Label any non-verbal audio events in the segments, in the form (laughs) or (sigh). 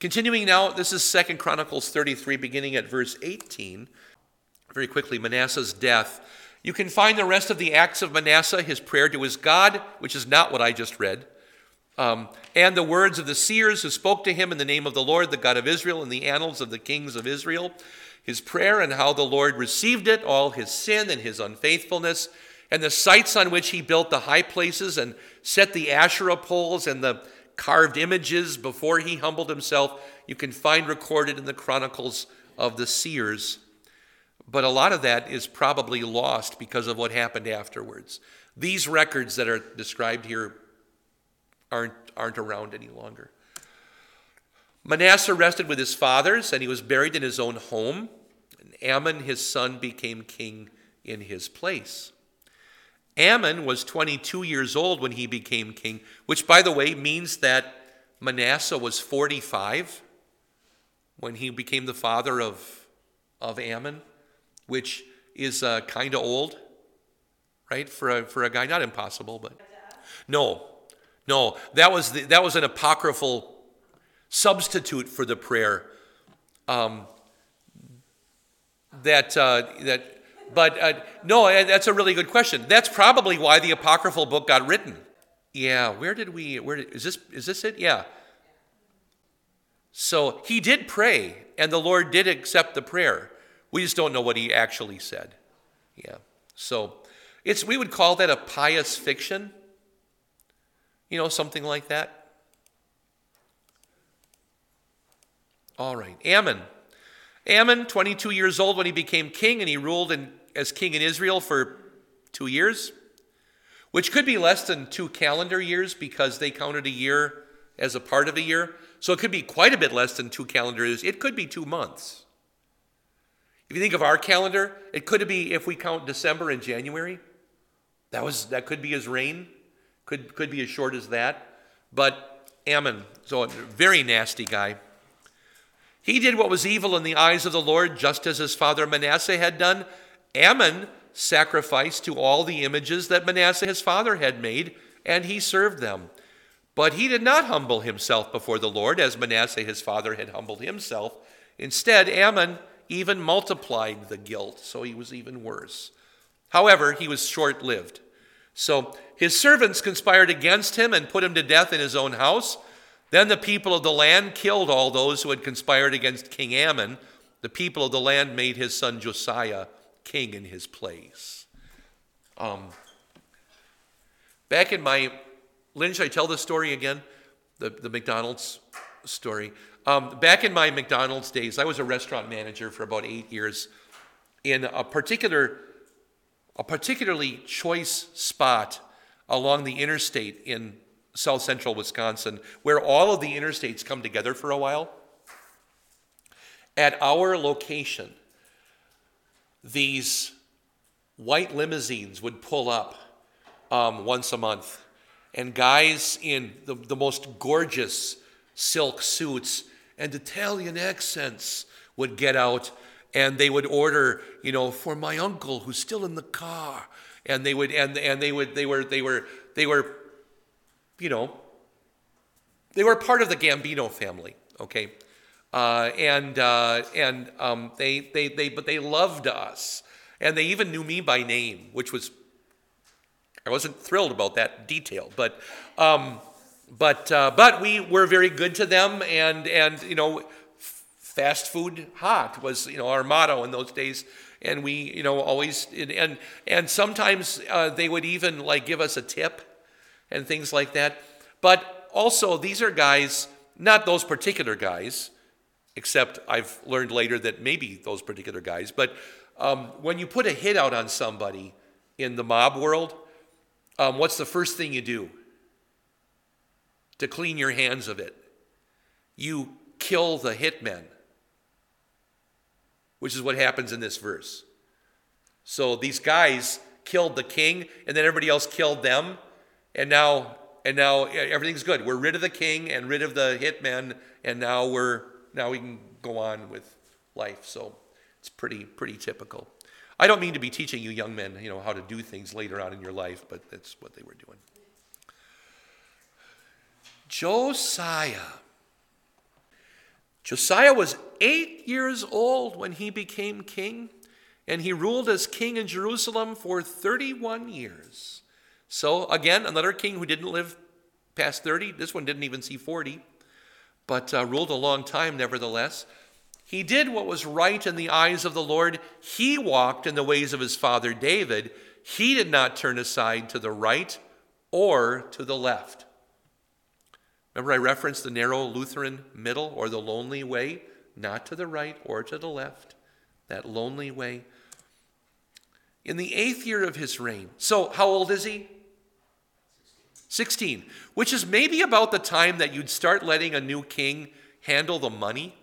Continuing now, this is Second Chronicles 33, beginning at verse 18. Very quickly, Manasseh's death. You can find the rest of the acts of Manasseh, his prayer to his God, which is not what I just read, um, and the words of the seers who spoke to him in the name of the Lord, the God of Israel, in the annals of the kings of Israel, his prayer and how the Lord received it, all his sin and his unfaithfulness, and the sites on which he built the high places and set the Asherah poles and the carved images before he humbled himself, you can find recorded in the chronicles of the seers. But a lot of that is probably lost because of what happened afterwards. These records that are described here aren't, aren't around any longer. Manasseh rested with his fathers, and he was buried in his own home. And Amon, his son, became king in his place. Amon was 22 years old when he became king, which, by the way, means that Manasseh was 45 when he became the father of, of Amon, which is uh, kind of old, right? For a, for a guy, not impossible, but no, no, that was, the, that was an apocryphal substitute for the prayer. Um, that, uh, that but uh, no, that's a really good question. That's probably why the apocryphal book got written. Yeah, where did we? Where did, is this? Is this it? Yeah. So he did pray, and the Lord did accept the prayer. We just don't know what he actually said. Yeah. So it's we would call that a pious fiction. You know, something like that. All right, Amon. Amon, 22 years old when he became king, and he ruled in as king in Israel for two years, which could be less than two calendar years because they counted a year as a part of a year. So it could be quite a bit less than two calendar years. It could be two months. If you think of our calendar, it could be if we count December and January. That was that could be his reign. Could could be as short as that. But Amon, so a very nasty guy. He did what was evil in the eyes of the Lord, just as his father Manasseh had done. Amon sacrificed to all the images that Manasseh his father had made, and he served them. But he did not humble himself before the Lord, as Manasseh his father had humbled himself. Instead, Amon even multiplied the guilt, so he was even worse. However, he was short lived. So his servants conspired against him and put him to death in his own house. Then the people of the land killed all those who had conspired against King Amon. The people of the land made his son Josiah king in his place. Um, back in my, Lynn, should I tell this story again? The, the McDonald's story. Um, back in my McDonald's days, I was a restaurant manager for about eight years in a particular, a particularly choice spot along the interstate in south central Wisconsin, where all of the interstates come together for a while. At our location, these white limousines would pull up um, once a month, and guys in the, the most gorgeous silk suits and Italian accents would get out and they would order, you know, for my uncle who's still in the car. And they would, and, and they would, they were, they were, they were, you know, they were part of the Gambino family, okay? Uh, and uh, and um, they, they, they, but they loved us. And they even knew me by name, which was, I wasn't thrilled about that detail, but, um, but, uh, but we were very good to them. And, and, you know, fast food hot was, you know, our motto in those days. And we, you know, always, and, and sometimes uh, they would even like give us a tip and things like that. But also, these are guys, not those particular guys, except I've learned later that maybe those particular guys. But um, when you put a hit out on somebody in the mob world, um, what's the first thing you do? To clean your hands of it. You kill the hitmen, which is what happens in this verse. So these guys killed the king, and then everybody else killed them, and now and now everything's good. We're rid of the king and rid of the hitmen, and now we're now we can go on with life. So it's pretty pretty typical. I don't mean to be teaching you young men, you know, how to do things later on in your life, but that's what they were doing. Josiah. Josiah was eight years old when he became king, and he ruled as king in Jerusalem for 31 years. So, again, another king who didn't live past 30. This one didn't even see 40, but uh, ruled a long time nevertheless. He did what was right in the eyes of the Lord. He walked in the ways of his father David. He did not turn aside to the right or to the left. Remember, I referenced the narrow Lutheran middle or the lonely way, not to the right or to the left, that lonely way. In the eighth year of his reign, so how old is he? 16, which is maybe about the time that you'd start letting a new king handle the money.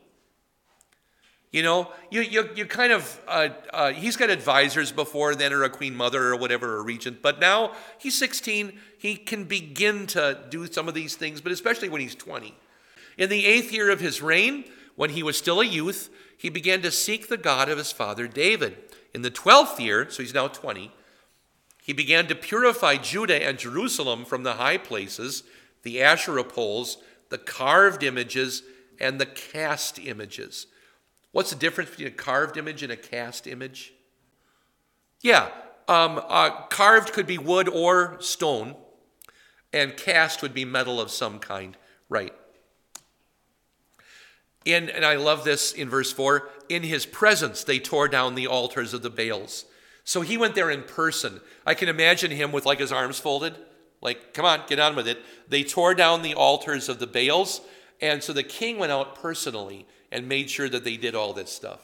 You know, you, you, you kind of, uh, uh, he's got advisors before then, or a queen mother or whatever, or a regent, but now he's 16. He can begin to do some of these things, but especially when he's 20. In the eighth year of his reign, when he was still a youth, he began to seek the God of his father David. In the 12th year, so he's now 20, he began to purify Judah and Jerusalem from the high places, the Asherah poles, the carved images, and the cast images. What's the difference between a carved image and a cast image? Yeah, um, uh, carved could be wood or stone, and cast would be metal of some kind, right? In, and I love this in verse 4 in his presence they tore down the altars of the Baals. So he went there in person. I can imagine him with like his arms folded, like, come on, get on with it. They tore down the altars of the Baals. And so the king went out personally and made sure that they did all this stuff.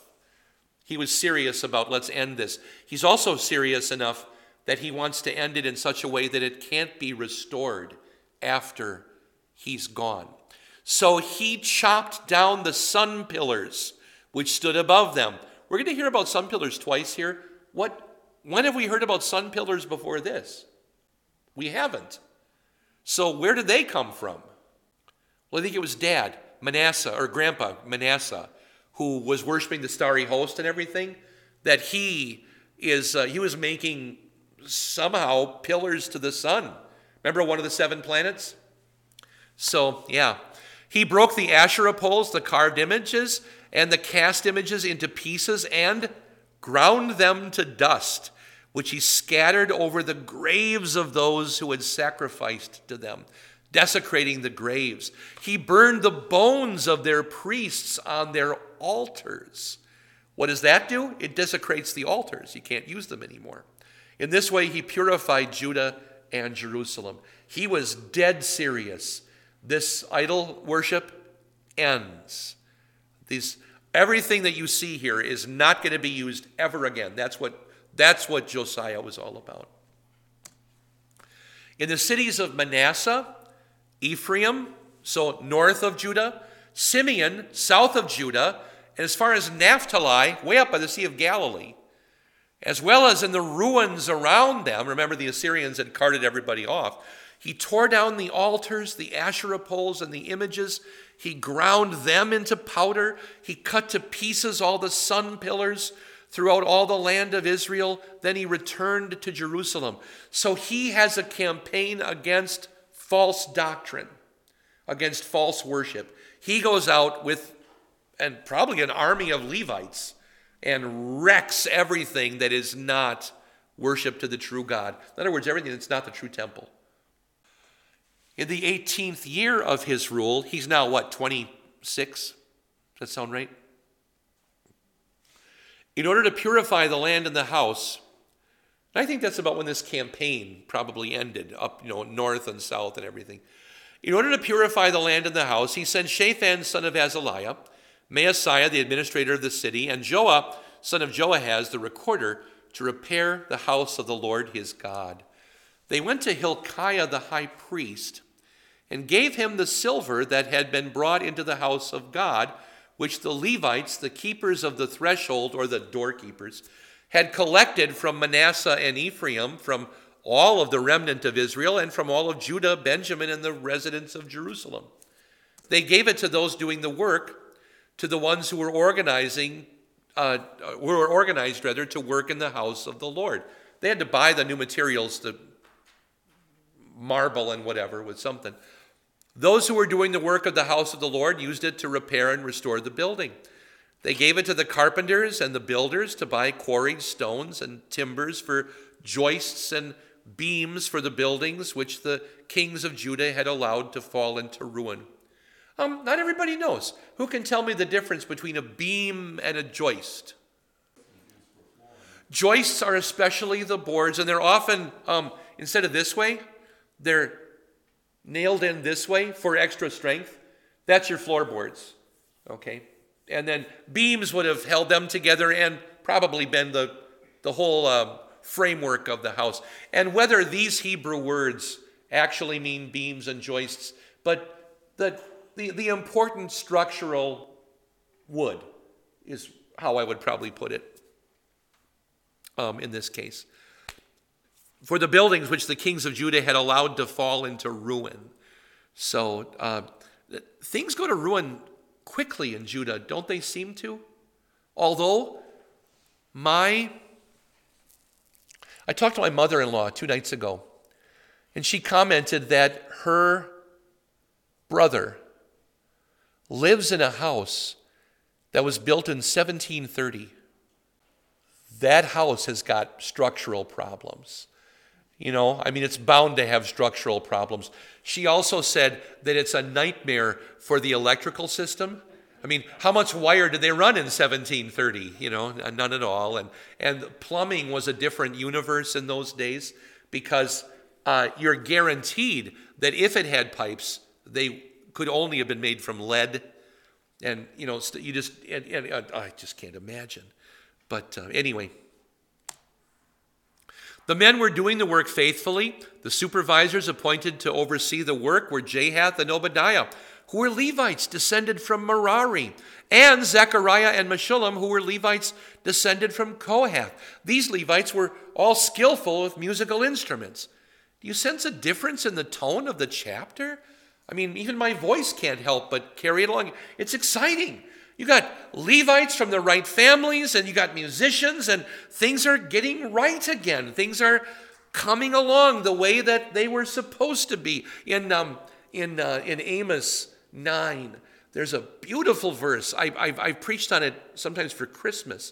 He was serious about let's end this. He's also serious enough that he wants to end it in such a way that it can't be restored after he's gone. So he chopped down the sun pillars which stood above them. We're going to hear about sun pillars twice here. What when have we heard about sun pillars before this? We haven't. So where did they come from? Well, I think it was dad, Manasseh, or grandpa, Manasseh, who was worshiping the starry host and everything, that he is, uh, he was making somehow pillars to the sun. Remember one of the seven planets? So, yeah. He broke the Asherah poles, the carved images, and the cast images into pieces and ground them to dust, which he scattered over the graves of those who had sacrificed to them, desecrating the graves. He burned the bones of their priests on their altars. What does that do? It desecrates the altars. You can't use them anymore. In this way, he purified Judah and Jerusalem. He was dead serious. This idol worship ends. These Everything that you see here is not going to be used ever again. That's what, that's what Josiah was all about. In the cities of Manasseh, Ephraim, so north of Judah, Simeon, south of Judah, and as far as Naphtali, way up by the Sea of Galilee, as well as in the ruins around them. Remember, the Assyrians had carted everybody off. He tore down the altars, the Asherah poles, and the images he ground them into powder. He cut to pieces all the sun pillars throughout all the land of Israel. Then he returned to Jerusalem. So he has a campaign against false doctrine, against false worship. He goes out with, and probably an army of Levites, and wrecks everything that is not worship to the true God. In other words, everything that's not the true temple. In the 18th year of his rule, he's now what, 26? Does that sound right? In order to purify the land and the house, I think that's about when this campaign probably ended, up, you know, north and south and everything. In order to purify the land and the house, he sent Shaphan, son of Azaliah, Maaseiah, the administrator of the city, and Joah, son of Joahaz, the recorder, to repair the house of the Lord his God. They went to Hilkiah the high priest and gave him the silver that had been brought into the house of God, which the Levites, the keepers of the threshold, or the doorkeepers, had collected from Manasseh and Ephraim, from all of the remnant of Israel, and from all of Judah, Benjamin, and the residents of Jerusalem. They gave it to those doing the work, to the ones who were organizing, uh, were organized rather, to work in the house of the Lord. They had to buy the new materials, the marble and whatever, with something. Those who were doing the work of the house of the Lord used it to repair and restore the building. They gave it to the carpenters and the builders to buy quarried stones and timbers for joists and beams for the buildings which the kings of Judah had allowed to fall into ruin. Um, not everybody knows. Who can tell me the difference between a beam and a joist? Joists are especially the boards, and they're often, um, instead of this way, they're nailed in this way for extra strength. That's your floorboards, okay? And then beams would have held them together and probably been the, the whole um, framework of the house. And whether these Hebrew words actually mean beams and joists, but the, the, the important structural wood is how I would probably put it um, in this case. For the buildings which the kings of Judah had allowed to fall into ruin. So uh, things go to ruin quickly in Judah, don't they seem to? Although my I talked to my mother in law two nights ago, and she commented that her brother lives in a house that was built in 1730. That house has got structural problems. You know, I mean, it's bound to have structural problems. She also said that it's a nightmare for the electrical system I mean, how much wire did they run in 1730? You know, none at all. And, and plumbing was a different universe in those days because uh, you're guaranteed that if it had pipes, they could only have been made from lead. And, you know, you just, and, and I just can't imagine. But uh, anyway, the men were doing the work faithfully. The supervisors appointed to oversee the work were Jahath and Obadiah who were Levites descended from Merari, and Zechariah and Meshullam, who were Levites descended from Kohath. These Levites were all skillful with musical instruments. Do you sense a difference in the tone of the chapter? I mean, even my voice can't help but carry it along. It's exciting. You got Levites from the right families, and you got musicians, and things are getting right again. Things are coming along the way that they were supposed to be. In um, in uh, in Amos 9. There's a beautiful verse. I, have I've preached on it sometimes for Christmas.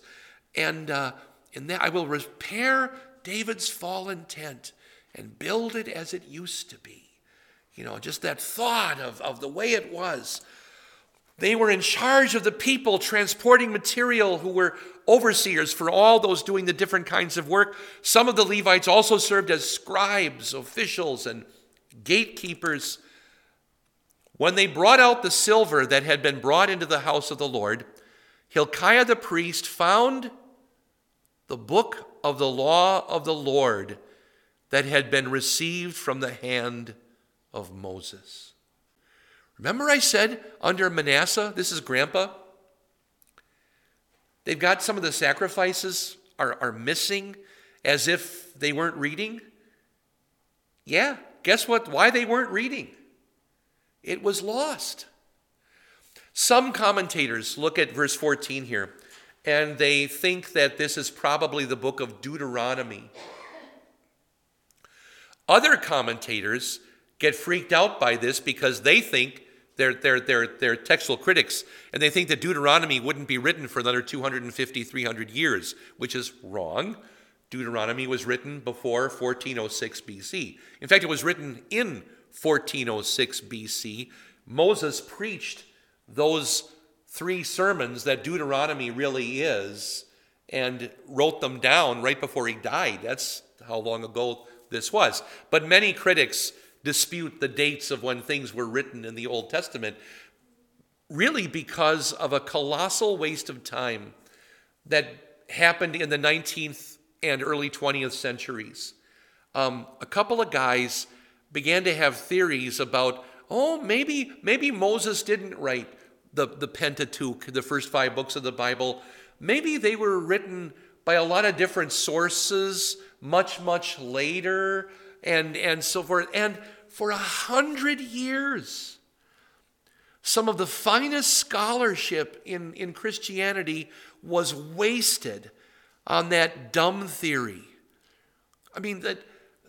And uh, in that, I will repair David's fallen tent and build it as it used to be. You know, just that thought of, of the way it was. They were in charge of the people transporting material who were overseers for all those doing the different kinds of work. Some of the Levites also served as scribes, officials, and gatekeepers. When they brought out the silver that had been brought into the house of the Lord, Hilkiah the priest found the book of the law of the Lord that had been received from the hand of Moses. Remember, I said under Manasseh, this is grandpa, they've got some of the sacrifices are, are missing as if they weren't reading? Yeah, guess what? Why they weren't reading? It was lost. Some commentators look at verse 14 here and they think that this is probably the book of Deuteronomy. Other commentators get freaked out by this because they think they're, they're, textual critics, and they think that Deuteronomy wouldn't be written for another 250, 300 years, which is wrong. Deuteronomy was written before 1406 BC. In fact, it was written in 1406 BC, Moses preached those three sermons that Deuteronomy really is and wrote them down right before he died. That's how long ago this was. But many critics dispute the dates of when things were written in the Old Testament, really because of a colossal waste of time that happened in the 19th and early 20th centuries. Um, a couple of guys began to have theories about, oh, maybe, maybe Moses didn't write the, the Pentateuch, the first five books of the Bible. Maybe they were written by a lot of different sources much, much later, and, and so forth. And for a hundred years, some of the finest scholarship in, in Christianity was wasted on that dumb theory. I mean, that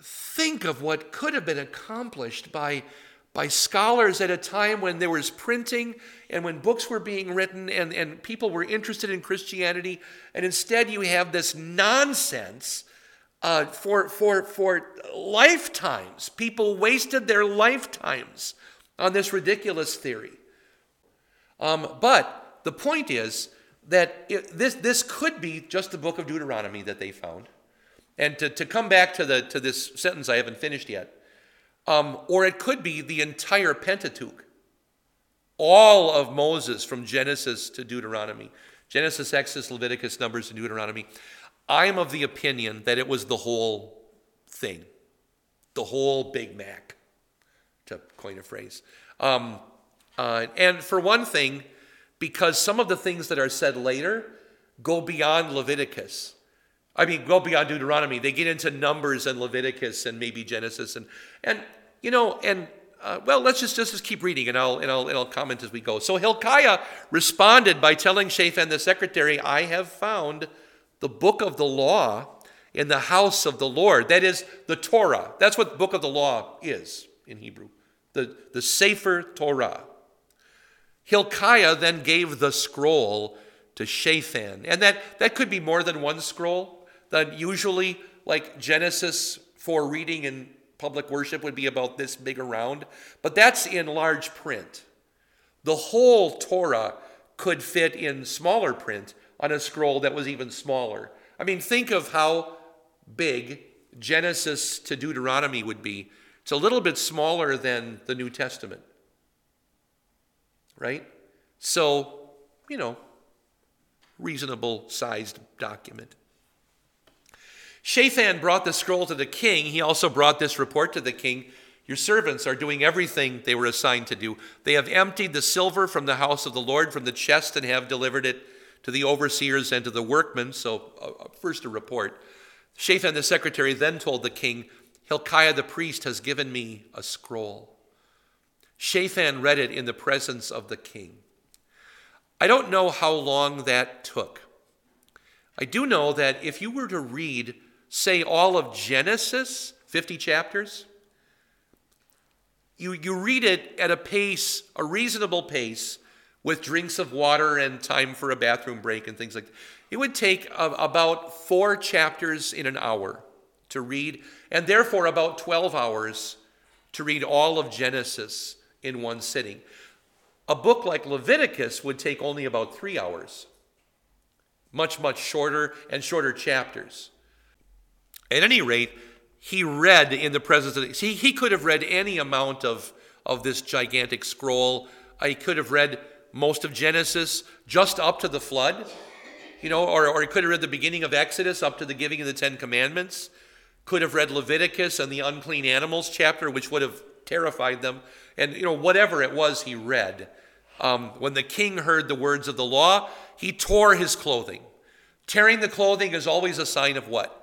think of what could have been accomplished by, by scholars at a time when there was printing and when books were being written and, and people were interested in Christianity. And instead, you have this nonsense uh, for, for, for lifetimes. People wasted their lifetimes on this ridiculous theory. Um, but the point is that it, this, this could be just the book of Deuteronomy that they found. And to, to come back to, the, to this sentence I haven't finished yet, um, or it could be the entire Pentateuch, all of Moses from Genesis to Deuteronomy Genesis, Exodus, Leviticus, Numbers, and Deuteronomy. I'm of the opinion that it was the whole thing, the whole Big Mac, to coin a phrase. Um, uh, and for one thing, because some of the things that are said later go beyond Leviticus. I mean, go beyond Deuteronomy. They get into Numbers and Leviticus and maybe Genesis and and you know and uh, well, let's just, just just keep reading and I'll and I'll and I'll comment as we go. So Hilkiah responded by telling Shaphan the secretary, "I have found the book of the law in the house of the Lord. That is the Torah. That's what the book of the law is in Hebrew. The the Sefer Torah." Hilkiah then gave the scroll to Shaphan, and that that could be more than one scroll that usually, like Genesis for reading in public worship, would be about this big around, but that's in large print. The whole Torah could fit in smaller print on a scroll that was even smaller. I mean, think of how big Genesis to Deuteronomy would be. It's a little bit smaller than the New Testament, right? So, you know, reasonable sized document. Shaphan brought the scroll to the king. He also brought this report to the king. Your servants are doing everything they were assigned to do. They have emptied the silver from the house of the Lord from the chest and have delivered it to the overseers and to the workmen. So, uh, uh first a report. Shaphan the secretary then told the king, Hilkiah the priest has given me a scroll. Shaphan read it in the presence of the king. I don't know how long that took. I do know that if you were to read say, all of Genesis, 50 chapters, you, you read it at a pace, a reasonable pace, with drinks of water and time for a bathroom break and things like that. It would take about four chapters in an hour to read, and therefore about 12 hours to read all of Genesis in one sitting. A book like Leviticus would take only about three hours, much, much shorter and shorter chapters. At any rate, he read in the presence of, he, he could have read any amount of, of this gigantic scroll. He could have read most of Genesis just up to the flood, you know, or, or he could have read the beginning of Exodus up to the giving of the Ten Commandments. Could have read Leviticus and the unclean animals chapter, which would have terrified them. And, you know, whatever it was he read. Um, when the king heard the words of the law, he tore his clothing. Tearing the clothing is always a sign of what?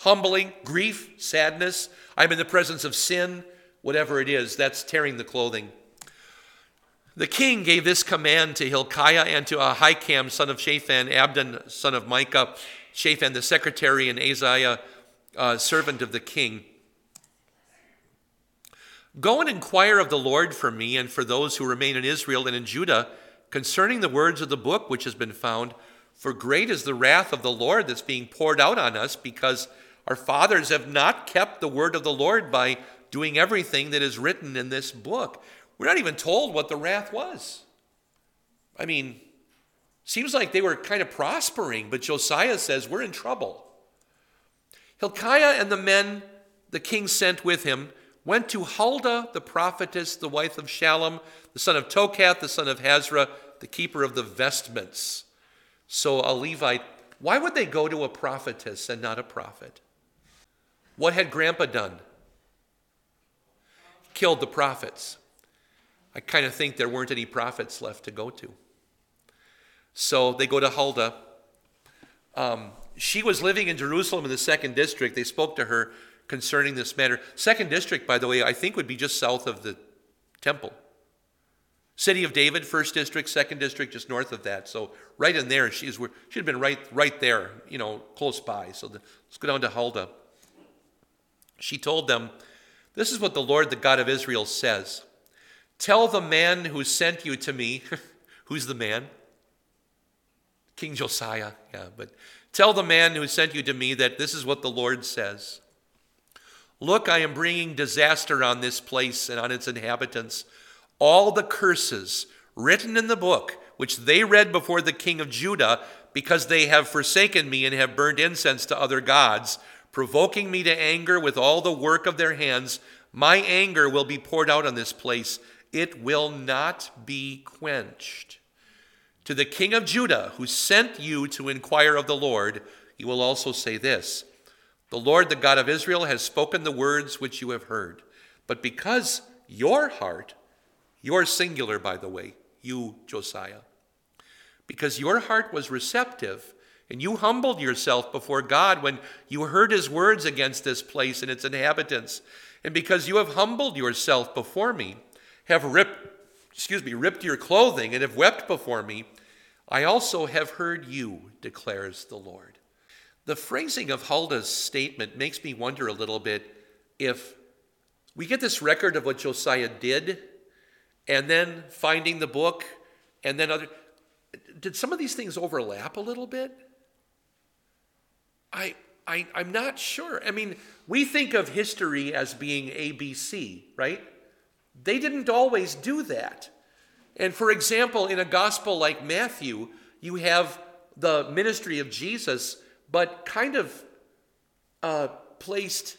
humbling, grief, sadness. I'm in the presence of sin, whatever it is, that's tearing the clothing. The king gave this command to Hilkiah and to Ahikam, son of Shaphan, Abdon, son of Micah, Shaphan the secretary, and Asaiah, uh, servant of the king. Go and inquire of the Lord for me and for those who remain in Israel and in Judah concerning the words of the book which has been found. For great is the wrath of the Lord that's being poured out on us because our fathers have not kept the word of the Lord by doing everything that is written in this book. We're not even told what the wrath was. I mean, seems like they were kind of prospering, but Josiah says we're in trouble. Hilkiah and the men the king sent with him went to Huldah the prophetess, the wife of Shallum, the son of Tokhath, the son of Hasrah, the keeper of the vestments. So a Levite, why would they go to a prophetess and not a prophet? What had Grandpa done? Killed the prophets. I kind of think there weren't any prophets left to go to. So they go to Huldah. Um, she was living in Jerusalem in the second district. They spoke to her concerning this matter. Second district, by the way, I think would be just south of the temple. City of David, first district, second district, just north of that. So right in there, she's she'd been right right there, you know, close by. So the, let's go down to Huldah. She told them This is what the Lord, the God of Israel, says Tell the man who sent you to me, (laughs) who's the man? King Josiah, yeah, but tell the man who sent you to me that this is what the Lord says. Look, I am bringing disaster on this place and on its inhabitants. All the curses written in the book, which they read before the king of Judah, because they have forsaken me and have burned incense to other gods, provoking me to anger with all the work of their hands, my anger will be poured out on this place. It will not be quenched. To the king of Judah, who sent you to inquire of the Lord, you will also say this The Lord, the God of Israel, has spoken the words which you have heard. But because your heart, your singular, by the way, you, Josiah, because your heart was receptive and you humbled yourself before God when you heard his words against this place and its inhabitants. And because you have humbled yourself before me, have ripped, excuse me, ripped your clothing and have wept before me, I also have heard you, declares the Lord. The phrasing of Huldah's statement makes me wonder a little bit if we get this record of what Josiah did and then finding the book and then other did some of these things overlap a little bit? I, I, I'm not sure. I mean, we think of history as being ABC, right? They didn't always do that. And for example, in a gospel like Matthew, you have the ministry of Jesus, but kind of uh, placed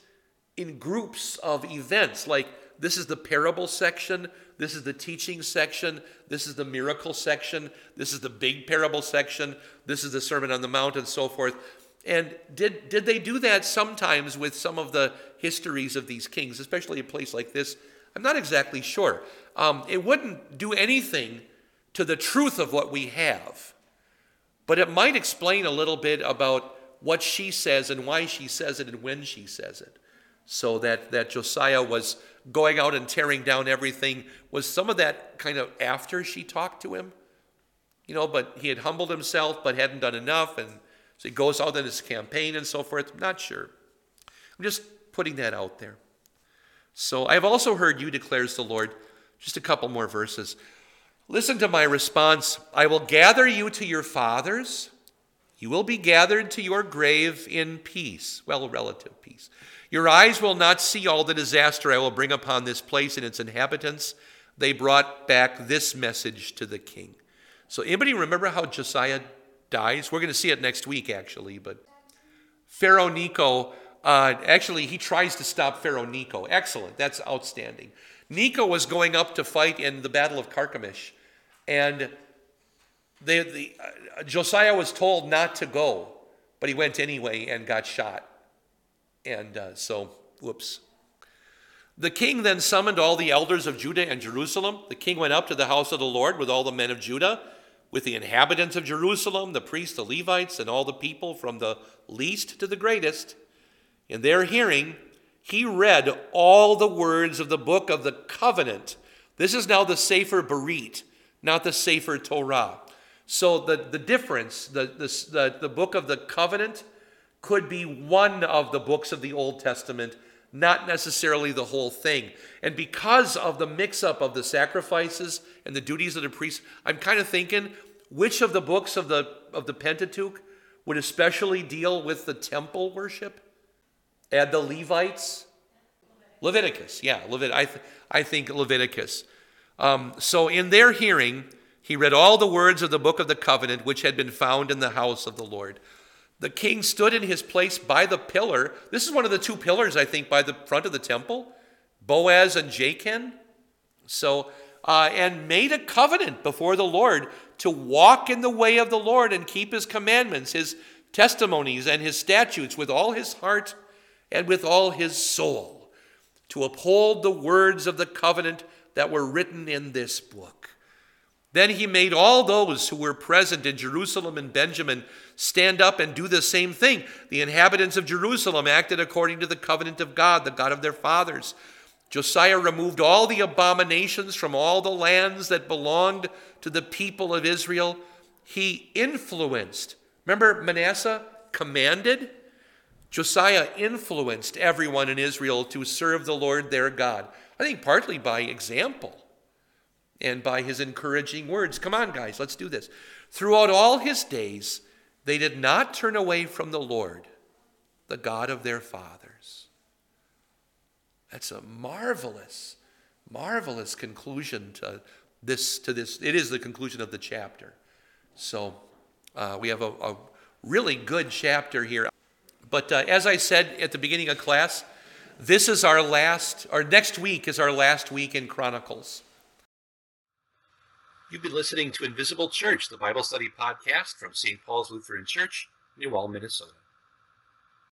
in groups of events. Like this is the parable section, this is the teaching section. This is the miracle section. This is the big parable section. This is the Sermon on the Mount and so forth. And did, did they do that sometimes with some of the histories of these kings, especially a place like this? I'm not exactly sure. Um, it wouldn't do anything to the truth of what we have, but it might explain a little bit about what she says and why she says it and when she says it. So that, that Josiah was going out and tearing down everything, was some of that kind of after she talked to him? You know, but he had humbled himself but hadn't done enough, and so he goes out on his campaign and so forth. I'm not sure. I'm just putting that out there. So I've also heard you, declares the Lord. Just a couple more verses. Listen to my response I will gather you to your fathers. You will be gathered to your grave in peace. Well, relative peace. Your eyes will not see all the disaster I will bring upon this place and its inhabitants. They brought back this message to the king. So, anybody remember how Josiah dies? We're going to see it next week, actually. But Pharaoh Necho, uh, actually, he tries to stop Pharaoh Necho. Excellent. That's outstanding. Necho was going up to fight in the Battle of Carchemish, and they, the, uh, Josiah was told not to go, but he went anyway and got shot. And uh, so, whoops. The king then summoned all the elders of Judah and Jerusalem. The king went up to the house of the Lord with all the men of Judah, with the inhabitants of Jerusalem, the priests, the Levites, and all the people from the least to the greatest. In their hearing, he read all the words of the book of the covenant. This is now the Sefer Berit, not the Sefer Torah. So the, the difference, the, the, the, the book of the covenant could be one of the books of the Old Testament, not necessarily the whole thing. And because of the mix up of the sacrifices and the duties of the priest, I'm kind of thinking which of the books of the, of the Pentateuch would especially deal with the temple worship? Add the Levites? Leviticus, yeah, Levit- I, th- I think Leviticus. Um, so in their hearing, he read all the words of the book of the covenant which had been found in the house of the Lord. The king stood in his place by the pillar. This is one of the two pillars, I think, by the front of the temple Boaz and Jachin. So, uh, and made a covenant before the Lord to walk in the way of the Lord and keep his commandments, his testimonies, and his statutes with all his heart and with all his soul, to uphold the words of the covenant that were written in this book. Then he made all those who were present in Jerusalem and Benjamin stand up and do the same thing. The inhabitants of Jerusalem acted according to the covenant of God, the God of their fathers. Josiah removed all the abominations from all the lands that belonged to the people of Israel. He influenced. Remember, Manasseh commanded? Josiah influenced everyone in Israel to serve the Lord their God. I think partly by example and by his encouraging words. Come on, guys, let's do this. Throughout all his days, they did not turn away from the Lord, the God of their fathers. That's a marvelous, marvelous conclusion to this. To this, it is the conclusion of the chapter. So uh, we have a, a, really good chapter here. But uh, as I said at the beginning of class, this is our last, our next week is our last week in Chronicles. You've been listening to Invisible Church, the Bible study podcast from St. Paul's Lutheran Church, New Minnesota.